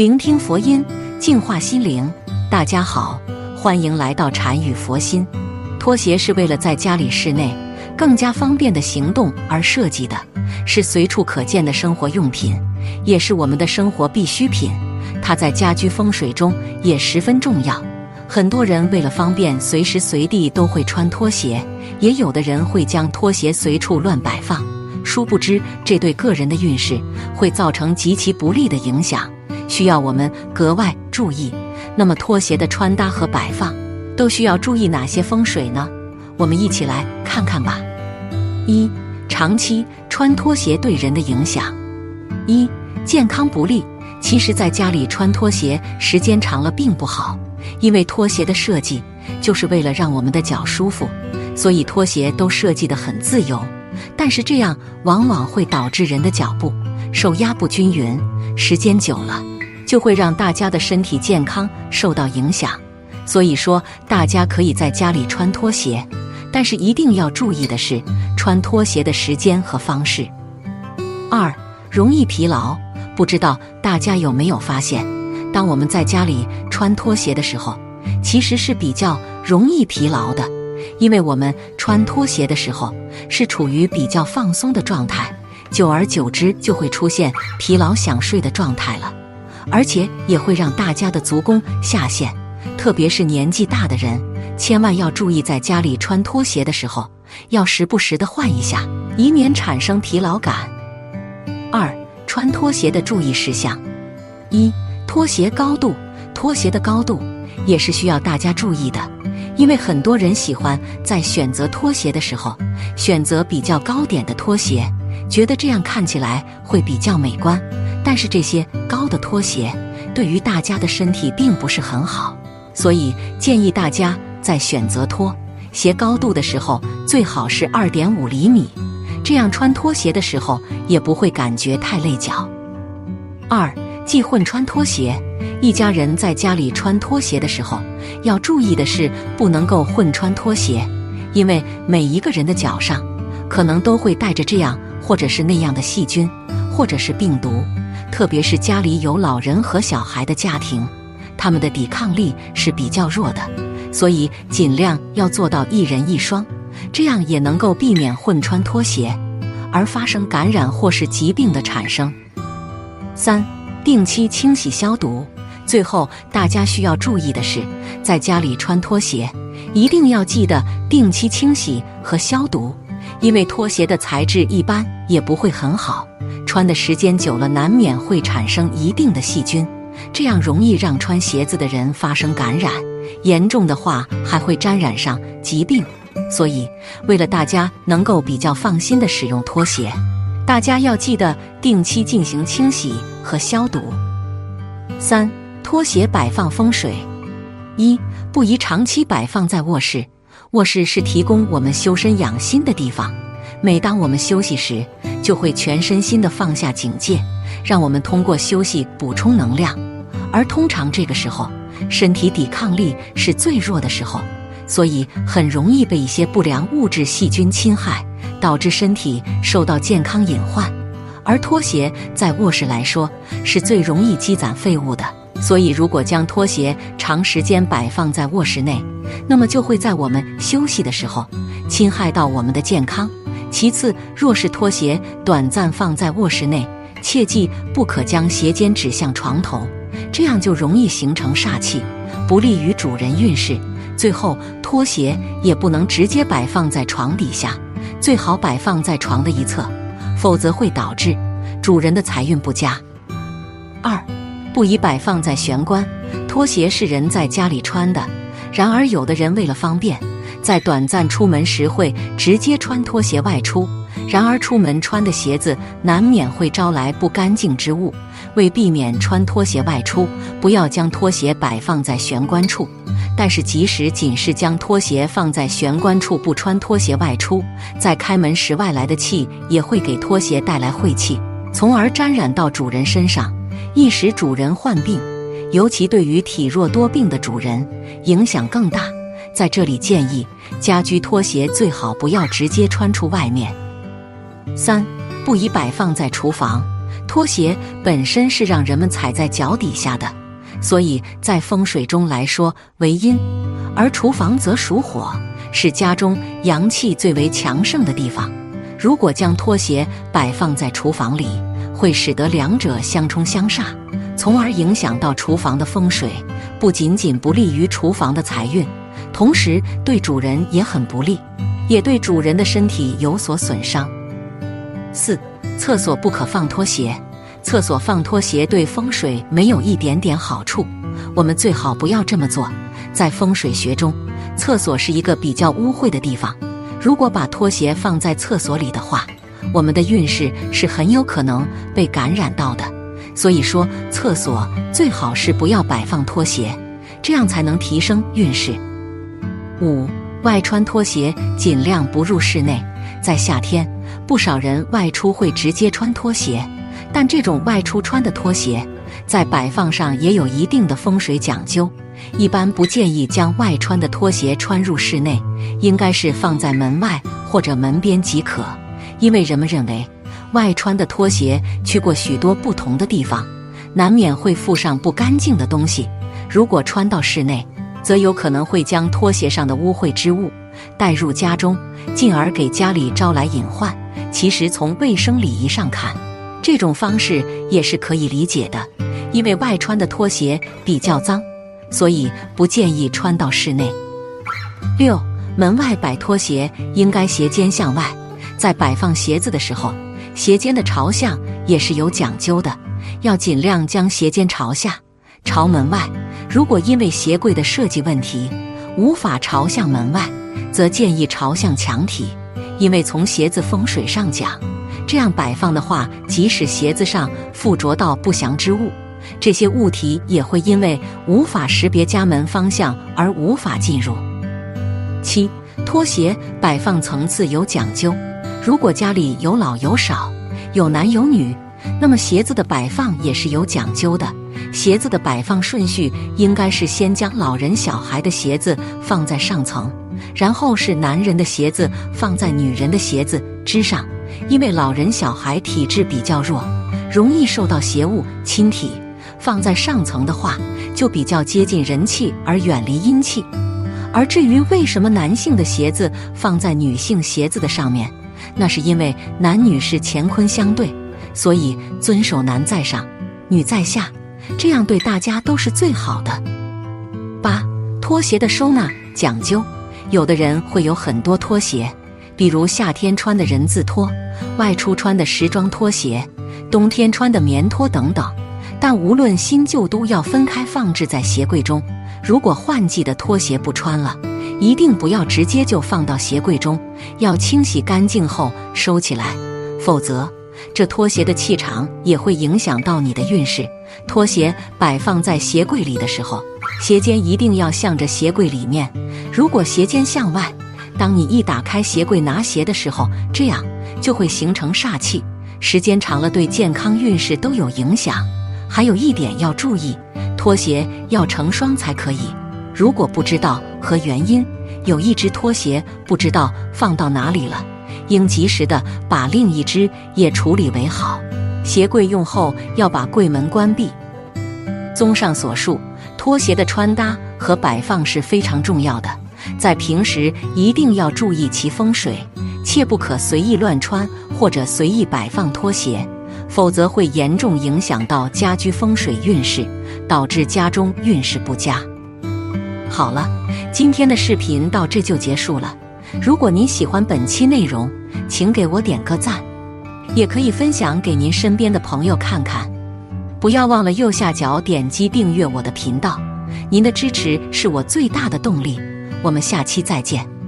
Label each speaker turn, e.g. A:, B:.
A: 聆听佛音，净化心灵。大家好，欢迎来到禅语佛心。拖鞋是为了在家里室内更加方便的行动而设计的，是随处可见的生活用品，也是我们的生活必需品。它在家居风水中也十分重要。很多人为了方便，随时随地都会穿拖鞋，也有的人会将拖鞋随处乱摆放。殊不知，这对个人的运势会造成极其不利的影响，需要我们格外注意。那么，拖鞋的穿搭和摆放都需要注意哪些风水呢？我们一起来看看吧。一、长期穿拖鞋对人的影响。一、健康不利。其实，在家里穿拖鞋时间长了并不好，因为拖鞋的设计就是为了让我们的脚舒服，所以拖鞋都设计得很自由。但是这样往往会导致人的脚步受压不均匀，时间久了就会让大家的身体健康受到影响。所以说，大家可以在家里穿拖鞋，但是一定要注意的是穿拖鞋的时间和方式。二，容易疲劳。不知道大家有没有发现，当我们在家里穿拖鞋的时候，其实是比较容易疲劳的。因为我们穿拖鞋的时候是处于比较放松的状态，久而久之就会出现疲劳想睡的状态了，而且也会让大家的足弓下陷。特别是年纪大的人，千万要注意，在家里穿拖鞋的时候要时不时的换一下，以免产生疲劳感。二、穿拖鞋的注意事项：一、拖鞋高度，拖鞋的高度也是需要大家注意的。因为很多人喜欢在选择拖鞋的时候选择比较高点的拖鞋，觉得这样看起来会比较美观。但是这些高的拖鞋对于大家的身体并不是很好，所以建议大家在选择拖鞋高度的时候最好是二点五厘米，这样穿拖鞋的时候也不会感觉太累脚。二，忌混穿拖鞋。一家人在家里穿拖鞋的时候，要注意的是不能够混穿拖鞋，因为每一个人的脚上可能都会带着这样或者是那样的细菌，或者是病毒。特别是家里有老人和小孩的家庭，他们的抵抗力是比较弱的，所以尽量要做到一人一双，这样也能够避免混穿拖鞋而发生感染或是疾病的产生。三，定期清洗消毒。最后，大家需要注意的是，在家里穿拖鞋，一定要记得定期清洗和消毒，因为拖鞋的材质一般也不会很好，穿的时间久了，难免会产生一定的细菌，这样容易让穿鞋子的人发生感染，严重的话还会沾染上疾病。所以，为了大家能够比较放心的使用拖鞋，大家要记得定期进行清洗和消毒。三。拖鞋摆放风水：一不宜长期摆放在卧室。卧室是提供我们修身养心的地方，每当我们休息时，就会全身心的放下警戒，让我们通过休息补充能量。而通常这个时候，身体抵抗力是最弱的时候，所以很容易被一些不良物质、细菌侵害，导致身体受到健康隐患。而拖鞋在卧室来说，是最容易积攒废物的。所以，如果将拖鞋长时间摆放在卧室内，那么就会在我们休息的时候侵害到我们的健康。其次，若是拖鞋短暂放在卧室内，切记不可将鞋尖指向床头，这样就容易形成煞气，不利于主人运势。最后，拖鞋也不能直接摆放在床底下，最好摆放在床的一侧，否则会导致主人的财运不佳。二。不宜摆放在玄关。拖鞋是人在家里穿的，然而有的人为了方便，在短暂出门时会直接穿拖鞋外出。然而出门穿的鞋子难免会招来不干净之物，为避免穿拖鞋外出，不要将拖鞋摆放在玄关处。但是即使仅是将拖鞋放在玄关处，不穿拖鞋外出，在开门时外来的气也会给拖鞋带来晦气，从而沾染到主人身上。易使主人患病，尤其对于体弱多病的主人影响更大。在这里建议，家居拖鞋最好不要直接穿出外面。三，不宜摆放在厨房。拖鞋本身是让人们踩在脚底下的，所以在风水中来说为阴，而厨房则属火，是家中阳气最为强盛的地方。如果将拖鞋摆放在厨房里，会使得两者相冲相煞，从而影响到厨房的风水，不仅仅不利于厨房的财运，同时对主人也很不利，也对主人的身体有所损伤。四、厕所不可放拖鞋，厕所放拖鞋对风水没有一点点好处，我们最好不要这么做。在风水学中，厕所是一个比较污秽的地方。如果把拖鞋放在厕所里的话，我们的运势是很有可能被感染到的。所以说，厕所最好是不要摆放拖鞋，这样才能提升运势。五、外穿拖鞋尽量不入室内。在夏天，不少人外出会直接穿拖鞋，但这种外出穿的拖鞋，在摆放上也有一定的风水讲究。一般不建议将外穿的拖鞋穿入室内，应该是放在门外或者门边即可。因为人们认为，外穿的拖鞋去过许多不同的地方，难免会附上不干净的东西。如果穿到室内，则有可能会将拖鞋上的污秽之物带入家中，进而给家里招来隐患。其实从卫生礼仪上看，这种方式也是可以理解的，因为外穿的拖鞋比较脏。所以不建议穿到室内。六，门外摆拖鞋应该鞋尖向外，在摆放鞋子的时候，鞋尖的朝向也是有讲究的，要尽量将鞋尖朝下，朝门外。如果因为鞋柜的设计问题无法朝向门外，则建议朝向墙体，因为从鞋子风水上讲，这样摆放的话，即使鞋子上附着到不祥之物。这些物体也会因为无法识别家门方向而无法进入。七，拖鞋摆放层次有讲究。如果家里有老有少，有男有女，那么鞋子的摆放也是有讲究的。鞋子的摆放顺序应该是先将老人小孩的鞋子放在上层，然后是男人的鞋子放在女人的鞋子之上。因为老人小孩体质比较弱，容易受到邪物侵体。放在上层的话，就比较接近人气而远离阴气。而至于为什么男性的鞋子放在女性鞋子的上面，那是因为男女是乾坤相对，所以遵守男在上，女在下，这样对大家都是最好的。八，拖鞋的收纳讲究，有的人会有很多拖鞋，比如夏天穿的人字拖，外出穿的时装拖鞋，冬天穿的棉拖等等。但无论新旧都要分开放置在鞋柜中。如果换季的拖鞋不穿了，一定不要直接就放到鞋柜中，要清洗干净后收起来，否则这拖鞋的气场也会影响到你的运势。拖鞋摆放在鞋柜里的时候，鞋尖一定要向着鞋柜里面。如果鞋尖向外，当你一打开鞋柜拿鞋的时候，这样就会形成煞气，时间长了对健康运势都有影响。还有一点要注意，拖鞋要成双才可以。如果不知道和原因，有一只拖鞋不知道放到哪里了，应及时的把另一只也处理为好。鞋柜用后要把柜门关闭。综上所述，拖鞋的穿搭和摆放是非常重要的，在平时一定要注意其风水，切不可随意乱穿或者随意摆放拖鞋。否则会严重影响到家居风水运势，导致家中运势不佳。好了，今天的视频到这就结束了。如果您喜欢本期内容，请给我点个赞，也可以分享给您身边的朋友看看。不要忘了右下角点击订阅我的频道，您的支持是我最大的动力。我们下期再见。